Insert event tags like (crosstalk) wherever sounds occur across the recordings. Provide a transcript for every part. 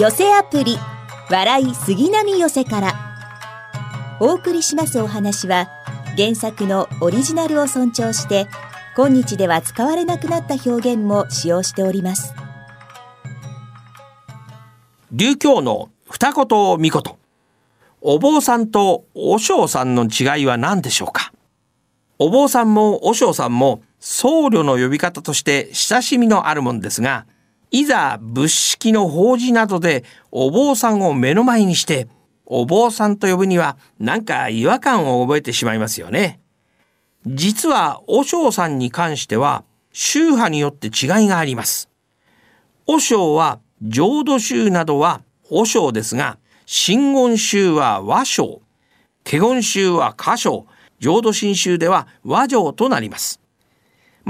寄せアプリ笑い杉並寄せから。お送りしますお話は原作のオリジナルを尊重して今日では使われなくなった表現も使用しております。琉教の二言。御事お坊さんと和尚さんの違いは何でしょうか？お坊さんも和尚さんも僧侶の呼び方として親しみのあるもんですがいざ仏式の法事などでお坊さんを目の前にしてお坊さんと呼ぶにはなんか違和感を覚えてしまいますよね。実は和尚さんに関しては宗派によって違いがあります。和尚は浄土宗などは和尚ですが、真言宗は和尚、華厳宗は歌唱、浄土真宗では和上となります。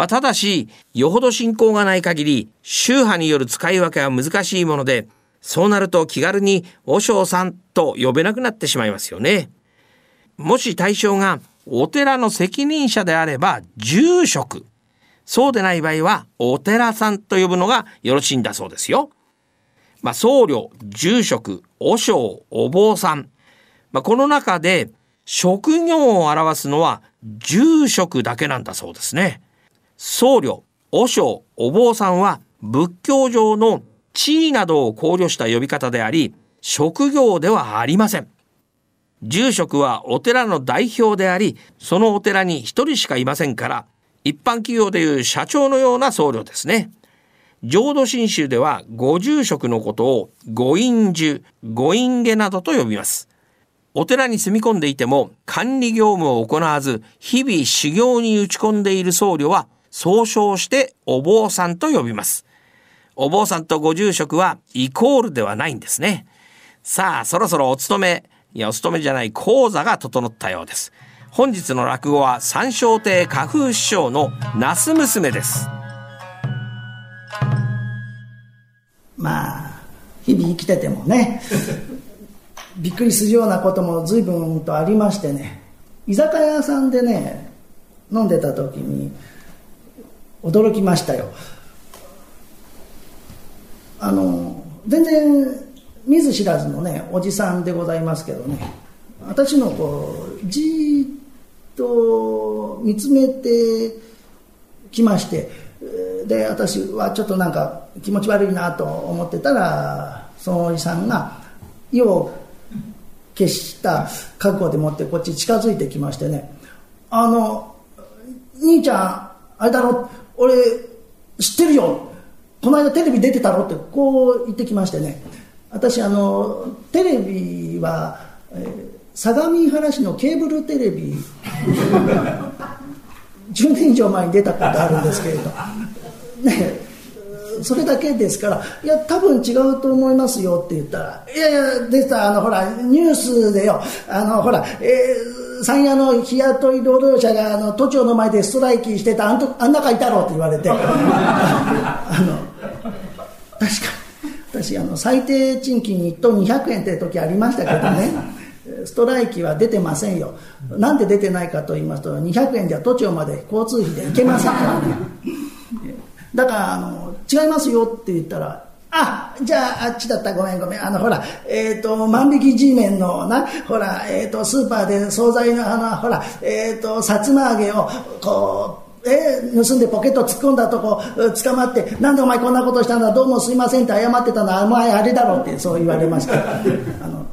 まあ、ただし、よほど信仰がない限り、宗派による使い分けは難しいもので、そうなると気軽に和尚さんと呼べなくなってしまいますよね。もし対象がお寺の責任者であれば住職。そうでない場合はお寺さんと呼ぶのがよろしいんだそうですよ。まあ、僧侶、住職、和尚、お坊さん。まあ、この中で職業を表すのは住職だけなんだそうですね。僧侶、和尚、お坊さんは仏教上の地位などを考慮した呼び方であり、職業ではありません。住職はお寺の代表であり、そのお寺に一人しかいませんから、一般企業でいう社長のような僧侶ですね。浄土真宗ではご住職のことをご院樹、ご院下などと呼びます。お寺に住み込んでいても管理業務を行わず日々修行に打ち込んでいる僧侶は総称してお坊さんと呼びます。お坊さんとご住職はイコールではないんですね。さあ、そろそろお勤め、いや、お勤めじゃない講座が整ったようです。本日の落語は三笑亭花風師匠の那須娘です。まあ、日々生きててもね、(laughs) びっくりするようなことも随分とありましてね、居酒屋さんでね、飲んでた時に驚きましたよ。あの全然見ず知らずのねおじさんでございますけどね。私のこうじーっと見つめてきましてで私はちょっとなんか気持ち悪いなと思ってたらそのおじさんが意を決した覚悟でもってこっち近づいてきましてね。あの兄ちゃんあれだろ？俺知ってるよ。この間テレビ出てたろってこう言ってきましてね。私あのテレビは、えー、相模原市のケーブルテレビ (laughs) 10年以上前に出たことあるんですけれど。ねそれだけですから「いや多分違うと思いますよ」って言ったら「いやいやでさあのほらニュースでよ。あのほら、えー、山谷の日雇い労働者があの都庁の前でストライキしてたあんとあん中いたろ」って言われて。あの確かに。私あの最低賃金1等200円って時ありましたけどね。ストライキは出てませんよ。なんで出てないかと言いますと200円じゃ都庁まで交通費で行けませんからね。だからあの違いますよって言ったらあ、じゃあ、あっちだった、ごめんごめん。あの、ほら、えっ、ー、と、万引き G メンのな、ほら、えっ、ー、と、スーパーで惣菜の、あの、ほら、えっ、ー、と、さつま揚げを、こう、えー、盗んでポケット突っ込んだとこ捕まってなんでお前こんなことしたんだどうもすいませんって謝ってたのはお前あれだろってそう言われました (laughs) あの、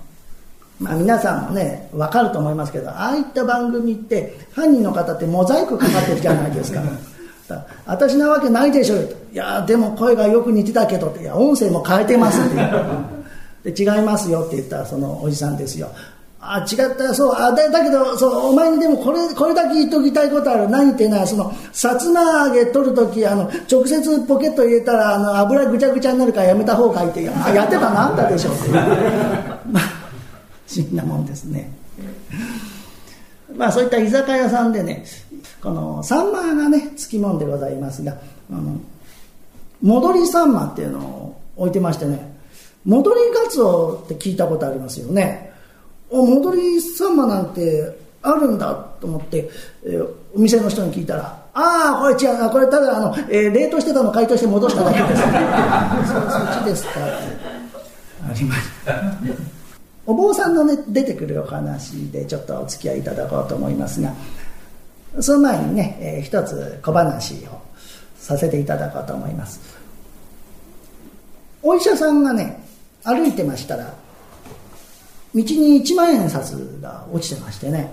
まあ、皆さんもね分かると思いますけどああいった番組って犯人の方ってモザイクかかってるじゃないですか。私なわけないでしょういやでも声がよく似てたけどいや音声も変えてますってで違いますよって言ったそのおじさんですよ。あ違ったそうあだだけどそうお前にでもこれこれだけ言っときたいことある。何っていうのはそのさつま揚げ取るときあの直接ポケット入れたらあの油ぐちゃぐちゃになるからやめた方がいいって。ややってたのあったでしょって。まあ不思議なもんですね。まあそういった居酒屋さんでねこのサンマがねつきもんでございますがあの戻りサンマっていうのを置いてましてね戻りガツオって聞いたことありますよね。お戻りサンマなんてあるんだと思って、えー、お店の人に聞いたら「ああこれ違うこれただあの、えー、冷凍してたの解凍して戻しただけです」そ (laughs) そっちですかって。りましたお坊さんの、ね、出てくるお話でちょっとお付き合いいただこうと思いますがその前にね、えー、一つ小話をさせていただこうと思います。お医者さんがね歩いてましたら道に一万円札が落ちてましてね。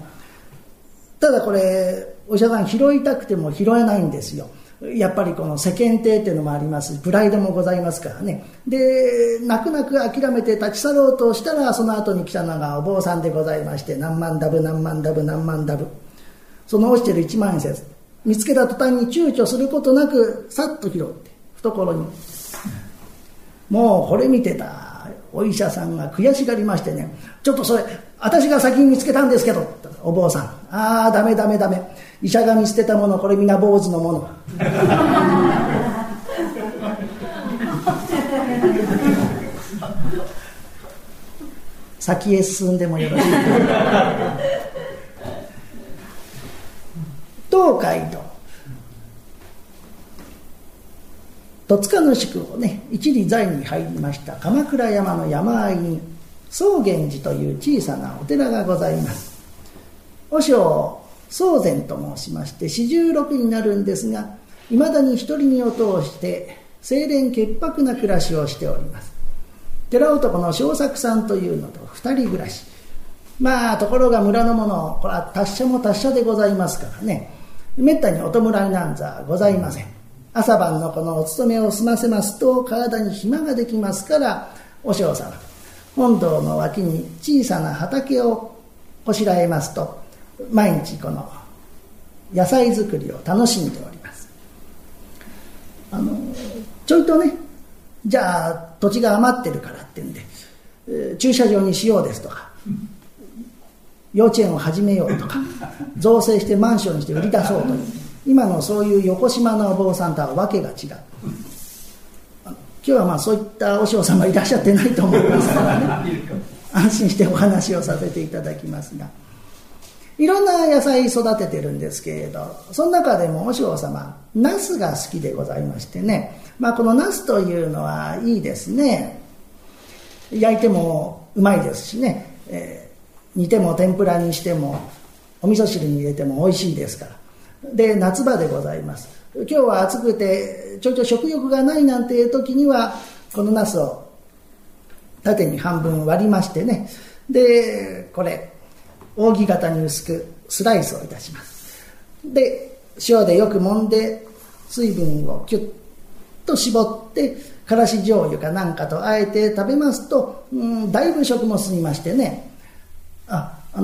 ただこれお医者さん拾いたくても拾えないんですよ。やっぱりこの世間体っていうのもあります。プライドもございますからね。で泣く泣く諦めて立ち去ろうとしたらその後に来たのがお坊さんでございまして何万ダブ何万ダブ何万ダブ。その落ちてる一万円札見つけた途端に躊躇することなくさっと拾って懐に。もうこれ見てたお医者さんが悔しがりましてね。ちょっとそれ私が先に見つけたんですけどお坊さん。ああダメダメダメ。医者が見捨てたものこれ皆坊主のもの。先へ進んでもよろしい東海道戸塚の宿をね一里在に入りました。鎌倉山の山あいに宗源寺という小さなお寺がございます。和尚宗禅と申しまして四十六になるんですがいまだに一人身を通して清廉潔白な暮らしをしております。寺男の正作さんというのと二人暮らし。まあところが村の者これは達者も達者でございますからね。めったにお弔いなんざございません。朝晩のこのお勤めを済ませますと体に暇ができますから和尚様本堂の脇に小さな畑をこしらえますと毎日この野菜作りを楽しんでおります。あのちょいとねじゃあ土地が余ってるからってんで、駐車場にしようですとか幼稚園を始めようとか (laughs) 造成してマンションにして売り出そうという。今のそういう横島のお坊さんとはわけが違う。今日はまあそういった和尚様いらっしゃってないと思いますからね。安心してお話をさせていただきますが。いろんな野菜育ててるんですけれどその中でも和尚様ナスが好きでございましてね、まあ、このナスというのはいいですね。焼いてもうまいですしね、えー、煮ても天ぷらにしてもお味噌汁に入れても美味しいですから。で夏場でございます。今日は暑くてちょいちょい食欲がないなんていう時にはこのナスを縦に半分割りましてね。でこれ扇形に薄くスライスをいたします。で塩でよく揉んで水分をキュッと絞ってからし醤油かなんかとあえて食べますと、うん、だいぶ食も進みましてね。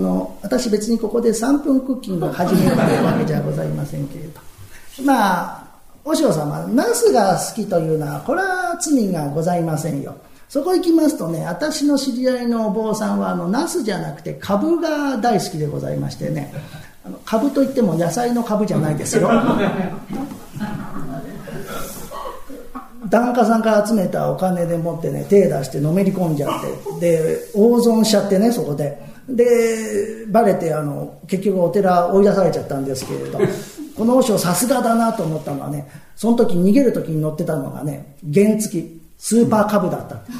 の私別にここで3分クッキングを始めようというわけじゃございませんけれど。まあ和尚様ナスが好きというのはこれは罪がございませんよ。そこ行きますとね私の知り合いのお坊さんはあのナスじゃなくてカブが大好きでございましてね。あのカブといっても野菜のカブじゃないですよ。(laughs) 檀家さんから集めたお金でもってね手出してのめり込んじゃって。で大損しちゃってねそこで。でバレてあの結局お寺追い出されちゃったんですけれど (laughs) この和尚さすがだなと思ったのはねその時逃げる時に乗ってたのがね原付きスーパーカブだった。(laughs)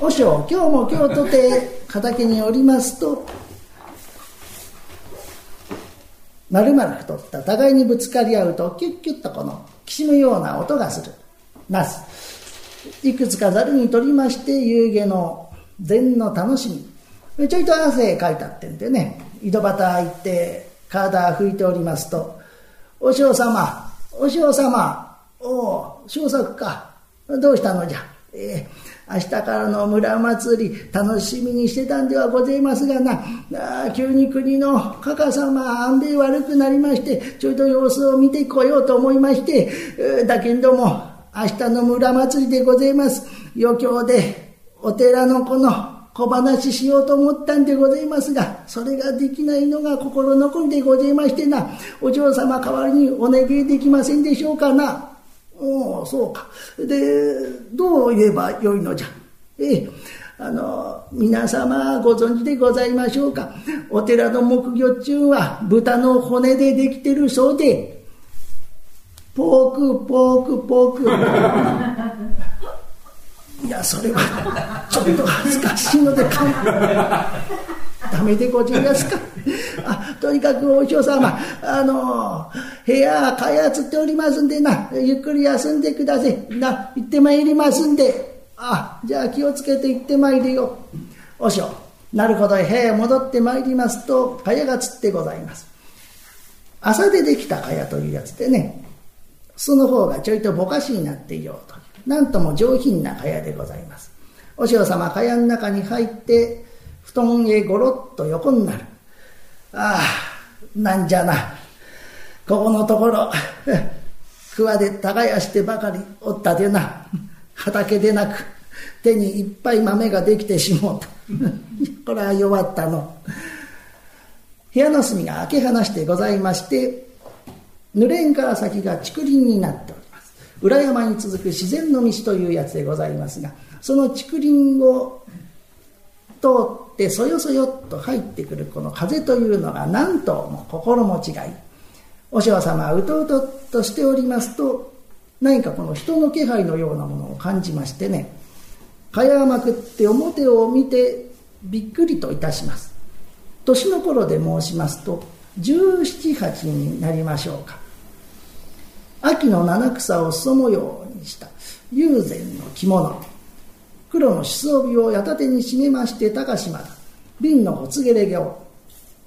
和尚今日も今日とて畑におりますと丸々太った互いにぶつかり合うとキュッキュッとこのきしむような音がするなす。いくつかざるに取りまして夕げの禅の楽しみ。ちょいと汗かいたってんでね井戸端行って体拭いておりますと「お嬢様お嬢様おお小作か。どうしたのじゃ。えー、明日からの村祭り楽しみにしてたんではございますがな。あ急に国のかか様安定悪くなりましてちょいと様子を見てこようと思いまして、えー、だけんども明日の村祭りでございます。余興でお寺のこの小話しようと思ったんでございますが、それができないのが心残りでございましてな、お嬢様代わりにお願いできませんでしょうかな。おお、そうか。で、どう言えばよいのじゃ。ええ。あの、皆様ご存知でございましょうか。お寺の木魚中は豚の骨でできてるそうで、ポークポークポーク。いやそれはちょっと恥ずかしいのでかダメでございますか。あとにかくお嬢様あの部屋かやつっておりますんでなゆっくり休んでください。な行ってまいりますんで。あじゃあ気をつけて行ってまいれよ。おしょなるほど部屋へ戻ってまいりますとかやがつってございます。朝でできたかやというやつでねその方がちょいとぼかしになっていようと。なんとも上品なかやでございます。お嬢様かやの中に入って布団へごろっと横になる。ああなんじゃな。ここのところ桑で耕してばかりおったでな。畑でなく手にいっぱい豆ができてしもうた。これは弱ったの。部屋の隅が開け放してございまして濡れんから先が竹林になっております。裏山に続く自然の道というやつでございますがその竹林を通ってそよそよっと入ってくるこの風というのが何とも心持ちがいい。和尚様はうとうととしておりますと何かこの人の気配のようなものを感じましてねかやまくって表を見てびっくりといたします。年の頃で申しますと178になりましょうか。秋の七草を裾模様にした。友禅の着物。黒のしそ帯をやたてに締めまして高島だ。瓶のほつげれ毛を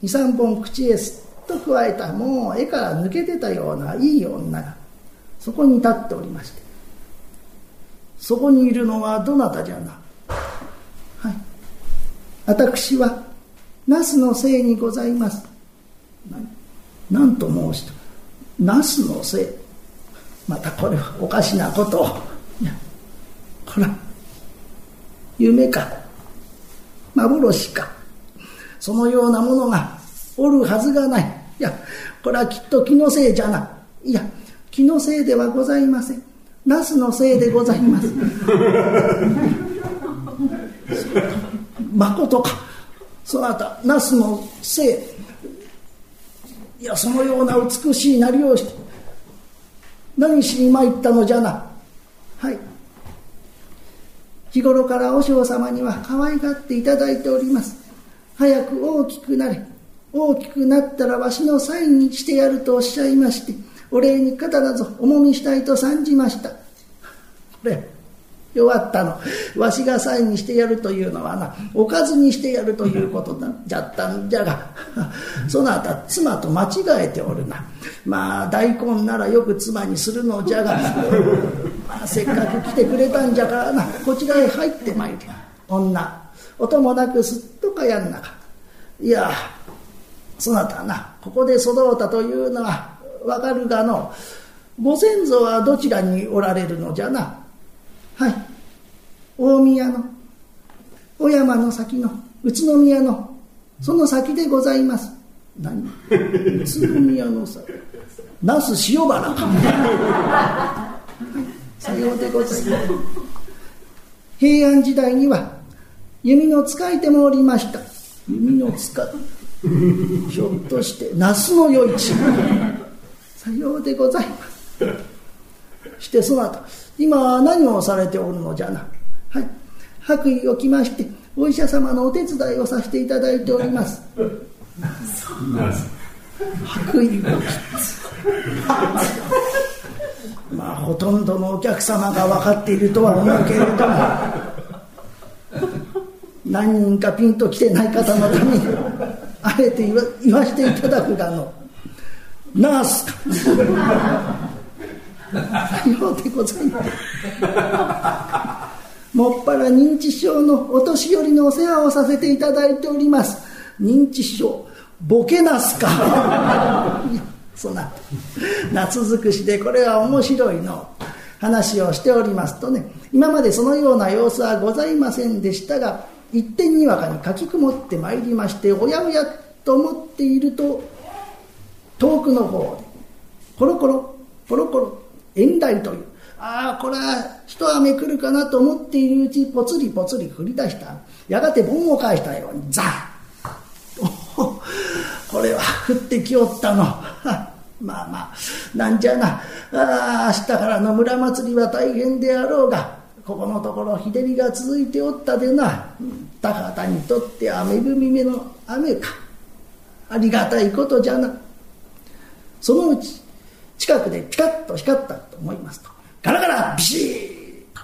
23本口へすっと加えたもう絵から抜けてたようないい女が。そこに立っておりまして。そこにいるのはどなたじゃな。はい。私は那須のせいにございます。何と申した。那須のせいまたこれはおかしなことを。いやこれは夢か幻かそのようなものがおるはずがない。いやこれはきっと気のせいじゃな。いいや気のせいではございません。ナスのせいでございます。(laughs) まことか。そなたナスのせい。いやそのような美しいなりをして。何しに参ったのじゃな。はい。日頃から和尚様には可愛がっていただいております。早く大きくなれ。大きくなったらわしのサインにしてやるとおっしゃいましてお礼に必ずおもみしたいと参じました。これ弱ったの。わしがサインにしてやるというのはなおかずにしてやるということだじゃったんじゃが (laughs) そなた妻と間違えておるな。まあ大根ならよく妻にするのじゃが、(laughs) まあ、せっかく来てくれたんじゃからなこちらへ入ってまいり女。音もなくすっとかやんなか。いやそなたなここで育うたというのはわかるがのご先祖はどちらにおられるのじゃな。はい。大宮の小山の先の宇都宮のその先でございます。何？宇都宮の先。那須塩原。か (laughs) さようでございます。平安時代には弓の使い手もおりました。弓の使い。ひょっとして那須の余市。さようでございます。してそなた今何をされておるのじゃな。はい。白衣を着ましてお医者様のお手伝いをさせていただいております。白衣を着まあほとんどのお客様が分かっているとは思うけれども。何人かピンと来てない方のためにあえて言わ言わしていただくがの。ナースかようでございます。もっぱら認知症のお年寄りのお世話をさせていただいております。認知症ボケなすか。(laughs) そんな夏尽くしでこれは面白いの。話をしておりますとね今までそのような様子はございませんでしたが一点にわかに書き曇ってまいりましておやおやと思っていると遠くの方でコロコロコロコロ遠雷という。ああこれは一雨来るかなと思っているうちぽつりぽつり降り出した。やがて盆を返したようにザッ。(laughs) これは降ってきおったの。(laughs) まあまあなんじゃな。ああ明日からの村祭りは大変であろうがここのところ日照りが続いておったでな。高畑にとっては恵み目の雨か。ありがたいことじゃな。そのうち近くでピカッと光ったと思いますと。ガラガラビシーと。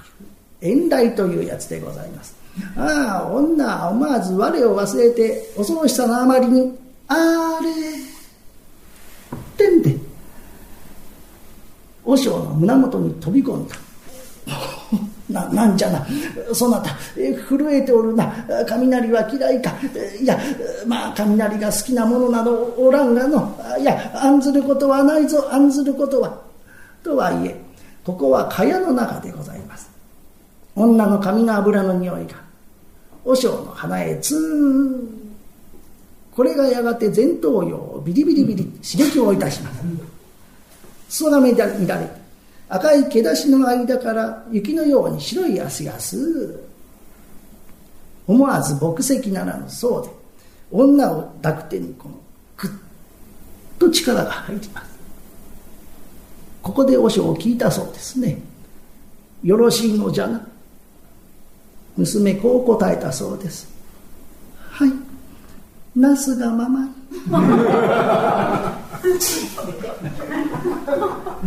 遠雷というやつでございます。ああ女は思わず我を忘れて恐ろしさのあまりにあれ。ってん。で和尚の胸元に飛び込んだ。ななんじゃなそなた震えておるな。雷は嫌いか。いやまあ雷が好きなものなどおらんがの。いや案ずることはないぞ。案ずることは。とはいえここは蚊帳の中でございます。女の髪の油の匂いが。和尚の鼻へツーン。これがやがて前頭葉をビリビリビリ刺激をいたします。裾が乱れ赤い毛出しの間から雪のように白い足がスー思わず牧石ならぬそうで女を抱く手にこのグッと力が入ります。ここで和尚を聞いたそうですね。よろしいのじゃな。娘こう答えたそうです。はい。なすがままに。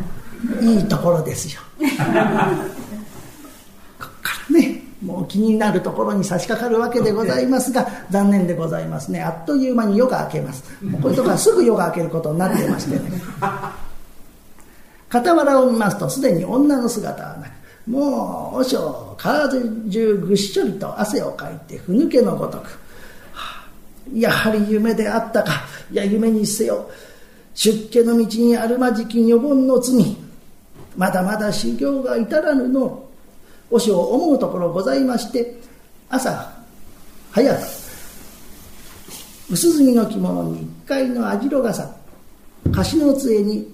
(laughs) いいところですよ。(laughs) こっからねもう気になるところに差し掛かるわけでございますが残念でございますね。あっという間に夜が明けます。もうこういうとこはすぐ夜が明けることになってましてね。傍らを見ますとすでに女の姿はなくもう和尚体中ぐっしょりと汗をかいてふぬけのごとく、やはり夢であったか。いや夢にせよ。出家の道にあるまじき女凡の罪。まだまだ修行が至らぬの和尚思うところございまして朝早く薄墨の着物に一階の網代傘貸の杖に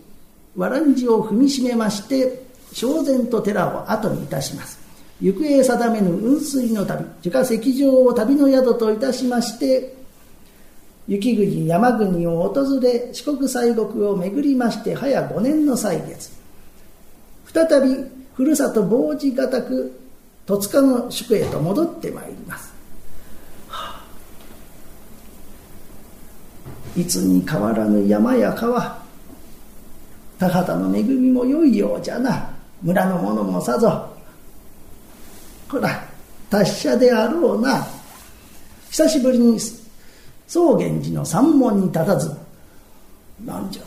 わらんじを踏みしめまして正然と寺を後にいたします。行方定めぬ雲水の旅自家石上を旅の宿といたしまして雪国山国を訪れ四国西国を巡りまして早5年の歳月。再びふるさと傍事がたく戸塚の宿へと戻ってまいります、はあ、いつに変わらぬ山や川田畑の恵みも良いようじゃな村の者もさぞほら達者であろうな。久しぶりに宗源寺の山門に立たずなんじゃ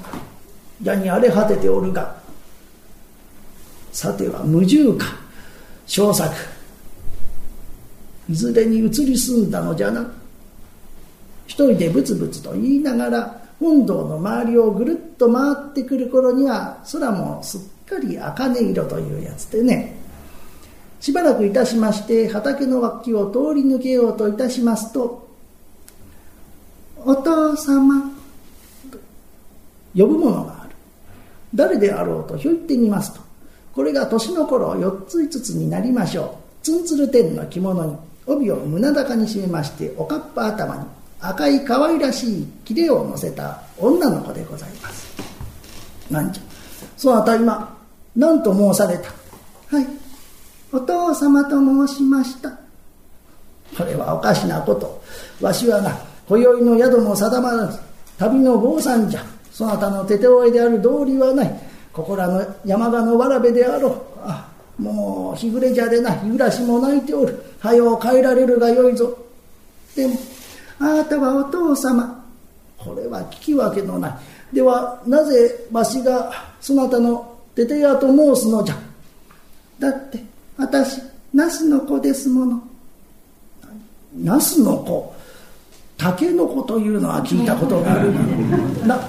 矢に荒れ果てておるがさては無重か小作。いずれに移り住んだのじゃな。一人でブツブツと言いながら本堂の周りをぐるっと回ってくる頃には空もすっかり茜色というやつでね。しばらくいたしまして畑の脇を通り抜けようといたしますと「お父様」と呼ぶものがある誰であろうとひょいってみますと。これが年の頃4つ5つになりましょう。ツンツル天の着物に帯を胸高に締めましておかっぱ頭に赤い可愛らしい切れを乗せた女の子でございます。なんじゃ。そなた今何と申された。はい。お父様と申しました。これはおかしなこと。わしはな今宵の宿も定まらず旅の坊さんじゃ。そなたの手手負いである道理はない。ここらの山鹿のわらべであろう。あもう日暮れじゃでな日暮らしも泣いておる。はよう帰られるがよいぞ。でもあなたはお父様。これは聞き分けのない。ではなぜわしがそなたのててやと申すのじゃ。だって私ナスの子ですもの。ナスの子。タケノコというのは聞いたことがある。(laughs) な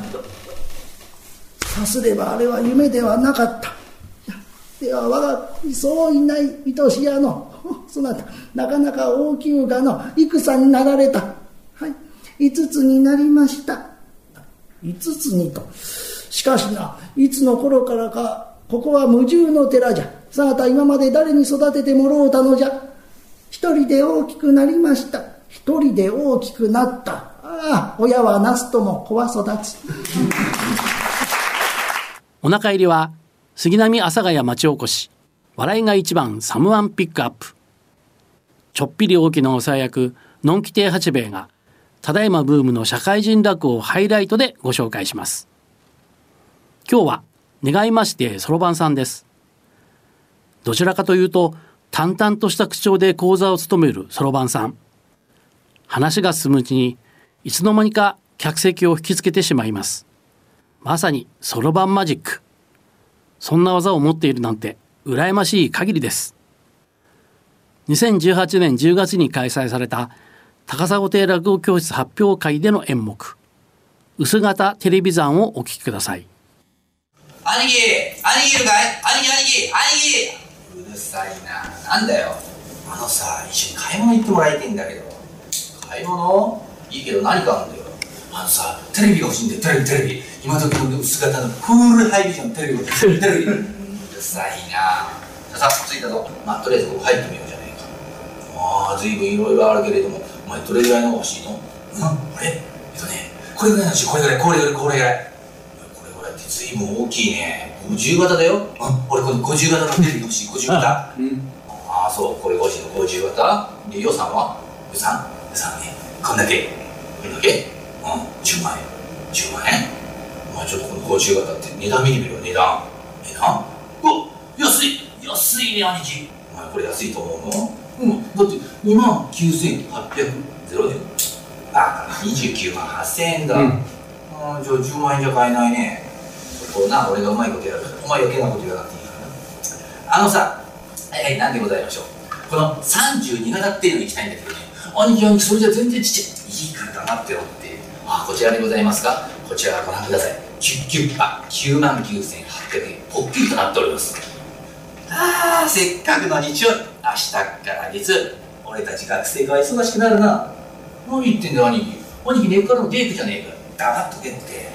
さすればあれは夢ではなかった。では我がそういない愛しやの (laughs) そなたなかなか大きゅうがの戦になられた。はい。5つになりました。5つにと。しかしないつの頃からかここは無重の寺じゃ。さなた今まで誰に育ててもろうたのじゃ。一人で大きくなりました。一人で大きくなった。ああ親はなすとも子は育つ。お腹入りは杉並阿佐ヶ谷町おこし。笑いが一番サムワンピックアップ。ちょっぴり大きなおさ役のんき亭八兵衛がただいまブームの社会人落語をハイライトでご紹介します。今日は願いましてそろばんさんです。どちらかというと淡々とした口調で講座を務めるそろばんさん。話が進むうちにいつの間にか客席を引きつけてしまいます。まさにそろばんマジック。そんな技を持っているなんて羨ましい限りです。2018年10月に開催された高砂亭落語教室発表会での演目。薄型テレビ山をお聞きください。兄貴兄貴いるかい？兄貴兄貴兄貴。うるさいな。なんだよ。あのさ一緒に買い物行ってもらいたいんだけど。買い物？いいけど何買うんだよ。あのさテレビが欲しいんだよ。テレビテレビ。今時の薄型のフールハイビジョンテレビテレビテレビ。うるさいな。さあ着いたぞ。まあとりあえずここ入ってみようじゃねえか。ああ随分いろいろあるけれども。お前どれぐらいのが欲しいの？うん？あれ？えっとねこれぐらいの欲しい。これぐらい。これぐらい。これぐらい。これぐらいって随分大きいね。50型だよ。うん。俺この50型のテレビ欲しい。50型。ああそう。これ欲しいの。50型。で予算は？予算？予算ね。こんだけ。こんだけ？うん10万円。10万円？お前ちょっとこの50型って値段見てみろよ。値段。値段。うわ安い。安いね兄貴。お前これ安いと思うの？うん。だって2万9800ゼ円。あ29万8000円だ、うん、あじゃあ10万円じゃ買えないね。こうな俺がうまいことやる。お前余計なこと言わなくていいから。なあのさはいはい何でございましょう？この32型っていうのに行きたいんだけどね。兄貴兄貴それじゃ全然ちっちゃい。いいから黙ってろ。ってあこちらでございますか？こちらご覧ください。9あ9万9800円。ぽっきりとなっております。ああせっかくの日曜日。明日から月。俺たち学生が忙しくなるな。何言ってんだ兄貴。兄貴根っからのデートじゃねえか。黙っとけって。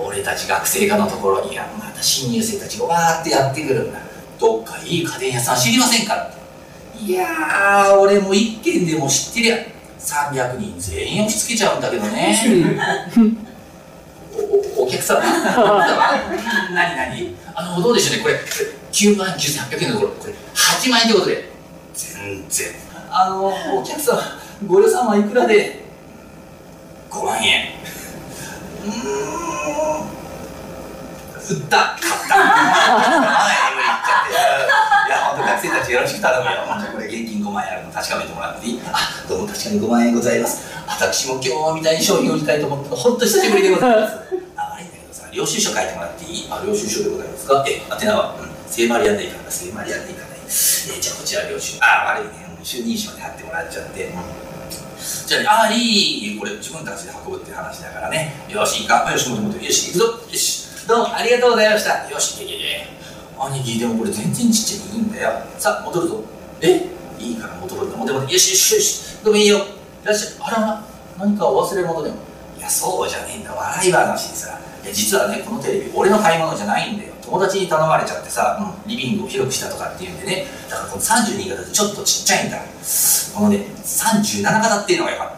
俺たち学生課のところ。にはまた新入生たちがわーってやってくるんだ。どっかいい家電屋さん知りませんか？いやー俺も一軒でも知ってりゃ300人全員押し付けちゃうんだけどね。おお客様。(laughs) 何何？あのどうでしょうね。これ9万9800円のところ。これ8万円ってことで。全然。あのお客様ご予算はいくらで？5万円。うーん売った買ったい無理言っちゃって。いや本当学生たちよろしく頼むよじゃこれ現金5万円あるの確かめてもらっていいあどうも確かに5万円ございます。私も今日みたいに商品を売りたいと思って本当久しぶりでございます。あ悪いんだけどさ領収書書いてもらっていい？あ領収書でございますか？え宛名は、うん、聖マリアンでいいから聖マリアンでいからねえじゃあこちら領収あ悪いね。就任証で貼ってもらっちゃって、うんじゃあ、ああ、い、これ自分たちで運ぶって話だからね。よし、いいか。よし、もともと、よし、行くぞ。よし。どうもありがとうございました。よし、いけいけ。兄貴、でもこれ全然ちっちゃいいいんだよ。さあ、戻るぞ。え？いいから戻るんだ。戻る。よしよしよし。どうもいいよ。いらっしゃい。あらら、何かお忘れ物でも？いや、そうじゃねえんだ。笑い話でさ。いや、実はね、このテレビ、俺の買い物じゃないんだよ。友達に頼まれちゃってさ、うん、リビングを広くしたとかっていうんでね。だからこの32型ってちょっとちっちゃいんだ。このね、37型っていうのがよかった。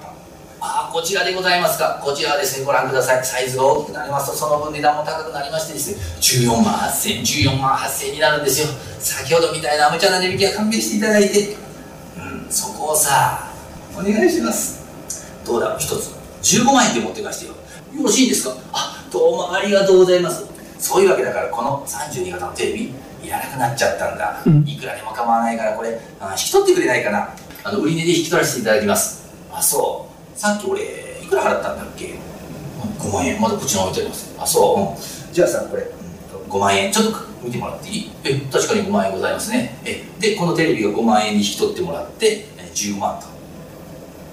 ああこちらでございますか？こちらはですねご覧ください。サイズが大きくなりますとその分値段も高くなりましてですね14万8000 14万8000になるんですよ。先ほどみたいな無茶な値引きは勘弁していただいて。うんそこをさお願いします。どうだろう一つ。15万円で持ってかしてよ。よろしいですか？あどうもありがとうございます。そういうわけだからこの32型のテレビいらなくなっちゃったんだ、うん、いくらでも構わないからこれ引き取ってくれないかな。あの売値で引き取らせていただきます。あそうさっき俺いくら払ったんだっけ？5万円。まだこちら置いてあります。あそう、うん、じゃあさこれ、うん、5万円。ちょっと見てもらっていい？え？確かに5万円ございますね。えでこのテレビが5万円に引き取ってもらって15万と。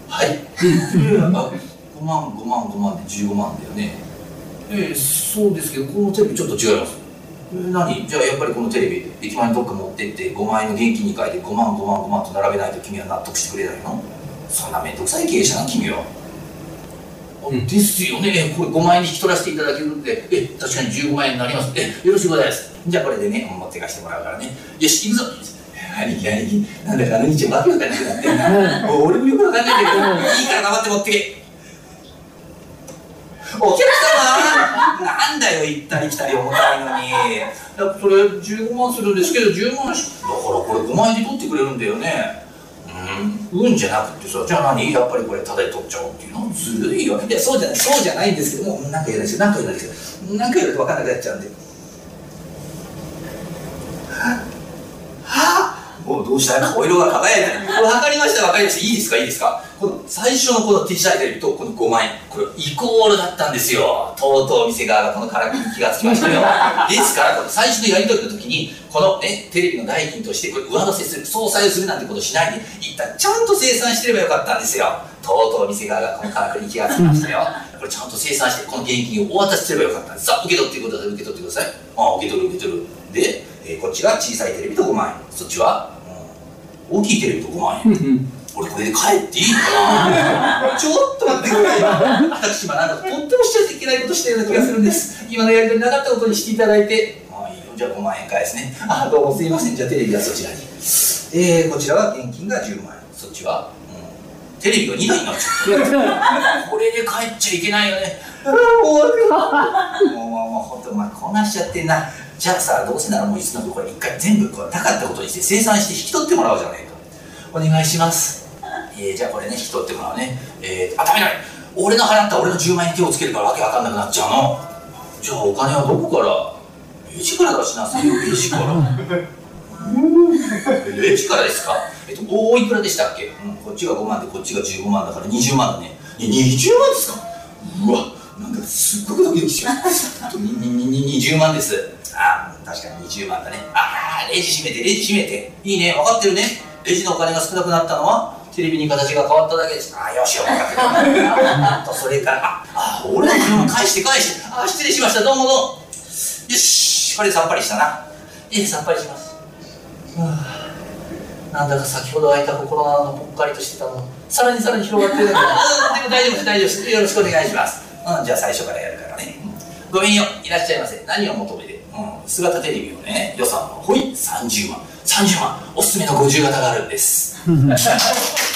はい。(laughs) 5万5万5万で15万だよね。えそうですけどこのテレビちょっと違います。何？じゃあやっぱりこのテレビ駅前にどっか持ってって5万円の現金に変えて5万5万5万と並べないと君は納得してくれないの？そんな面倒くさい経営者な君は、うん、ですよね。これ5万円に引き取らせていただけるんで。え確かに15万円になります。えよろしくございます。じゃあこれでね持ってかしてもらうからね。よし行くぞ。兄貴兄貴。なんだかあの日わけわかんなくなって俺もよくわかんないけど。いいから黙って持ってけ。お客様なんだよ行ったり来たり重たいのに。だそれ15万するんですけど10万しだからこれ5万円で取ってくれるんだよねうんうんじゃなくてさじゃあ何やっぱりこれタダで取っちゃおうっていうのずるいよ。いやそうじゃないそうじゃないんですけどもなんか言うんですよなんか言うんですよなんか言うと分かんなくなっちゃうんではあもうどうした？顔色が輝いてる。これ測りました分かりました。いいですか？いいですか？この最初のこの T シャツテレビとこの5万円。これイコールだったんですよ。とうとう店側がこのからくりに気がつきましたよ。(laughs) ですから、この最初のやり取りの時に、このね、テレビの代金としてこれ上乗せする、総裁をするなんてことをしないで、一旦ちゃんと生産してればよかったんですよ。とうとう店側がこのからくりに気がつきましたよ。これちゃんと生産して、この現金をお渡しすればよかったんです。さあ、受け取ってください。受け取ってください。ああ、受け取る受け取る。で、えーこっちが小さいテレビと5万円。そっちは、うん大きいテレビと5万円。俺これで帰っていいかなちょっと待ってください。私今なんかとってもしちゃいけないことしてるような気がするんです。今のやり取りなかったことにしていただいて。ああ、いいよ。じゃあ5万円返すね。あどうもすいません。じゃあテレビはそちらに。えー、こちらは現金が10万円。そっちは、うん、テレビが2台になっちゃった。これで帰っちゃいけないよね。ああ、もう、もう、もう、もう、ほんと、まあ、こなしちゃってんな。じゃあさ、どうせならもういつのとこれ一回全部こうなかったことにして生産して引き取ってもらおうじゃないか。お願いします。えー、じゃあこれね、引き取ってもらうね。えー、あ、ダメだ俺の払った俺の10万円に手をつけるからわけわかんなくなっちゃうの。じゃあお金はどこから？レジから出しなさいよ、(laughs) レジから。レジからですか？えっと、おいくらでしたっけ、うん、こっちが5万でこっちが15万だから20万だね。いや20万ですか？うわ、なんかすっごくドキドキしちゃう。あとににに20万です。あ、確かに20万だね。あー、レジ閉めて、レジ閉めて。いいね、分かってるね。レジのお金が少なくなったのは、テレビに形が変わっただけです。あー、よしよ、分かってる。あと、それから、あ、あ俺の10万返して返して。あー、失礼しました。どうもどうも。よし、これでさっぱりしたな。ええ、さっぱりします。はあなんだか先ほど開いた心の穴のぽっかりとしてたのさらにさらに広がってるんだうんでも大丈夫です大丈夫ですよろしくお願いします、うん、じゃあ最初からやるからね、うんごめんよいらっしゃいませ何を求めて、うん、姿テレビをね予算のほい30万30万おすすめの50型があるんです (laughs)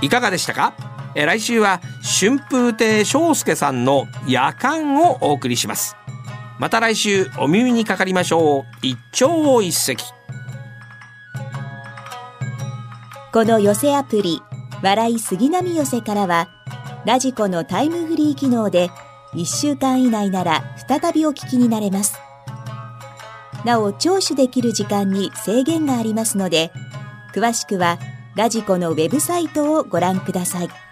いかがでしたか？え来週は春風亭昇介さんの夜間をお送りします。また来週お耳にかかりましょう。一朝一夕。この寄せアプリ「笑い杉並寄せ」からはラジコのタイムフリー機能で1週間以内なら再びお聞きになれます。なお聴取できる時間に制限がありますので詳しくはラジコのウェブサイトをご覧ください。